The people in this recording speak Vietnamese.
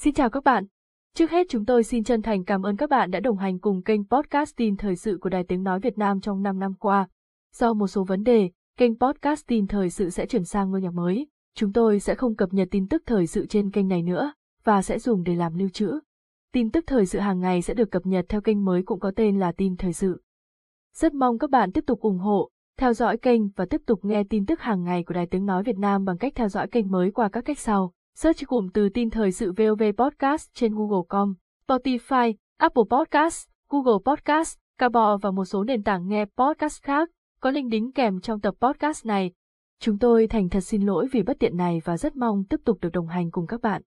Xin chào các bạn. Trước hết chúng tôi xin chân thành cảm ơn các bạn đã đồng hành cùng kênh podcast tin thời sự của Đài Tiếng Nói Việt Nam trong 5 năm qua. Do một số vấn đề, kênh podcast tin thời sự sẽ chuyển sang ngôi nhà mới. Chúng tôi sẽ không cập nhật tin tức thời sự trên kênh này nữa, và sẽ dùng để làm lưu trữ. Tin tức thời sự hàng ngày sẽ được cập nhật theo kênh mới cũng có tên là tin thời sự. Rất mong các bạn tiếp tục ủng hộ, theo dõi kênh và tiếp tục nghe tin tức hàng ngày của Đài Tiếng Nói Việt Nam bằng cách theo dõi kênh mới qua các cách sau. Search cụm từ tin thời sự VOV Podcast trên Google.com, Spotify, Apple Podcast, Google Podcast, Cabo và một số nền tảng nghe podcast khác, có link đính kèm trong tập podcast này. Chúng tôi thành thật xin lỗi vì bất tiện này và rất mong tiếp tục được đồng hành cùng các bạn.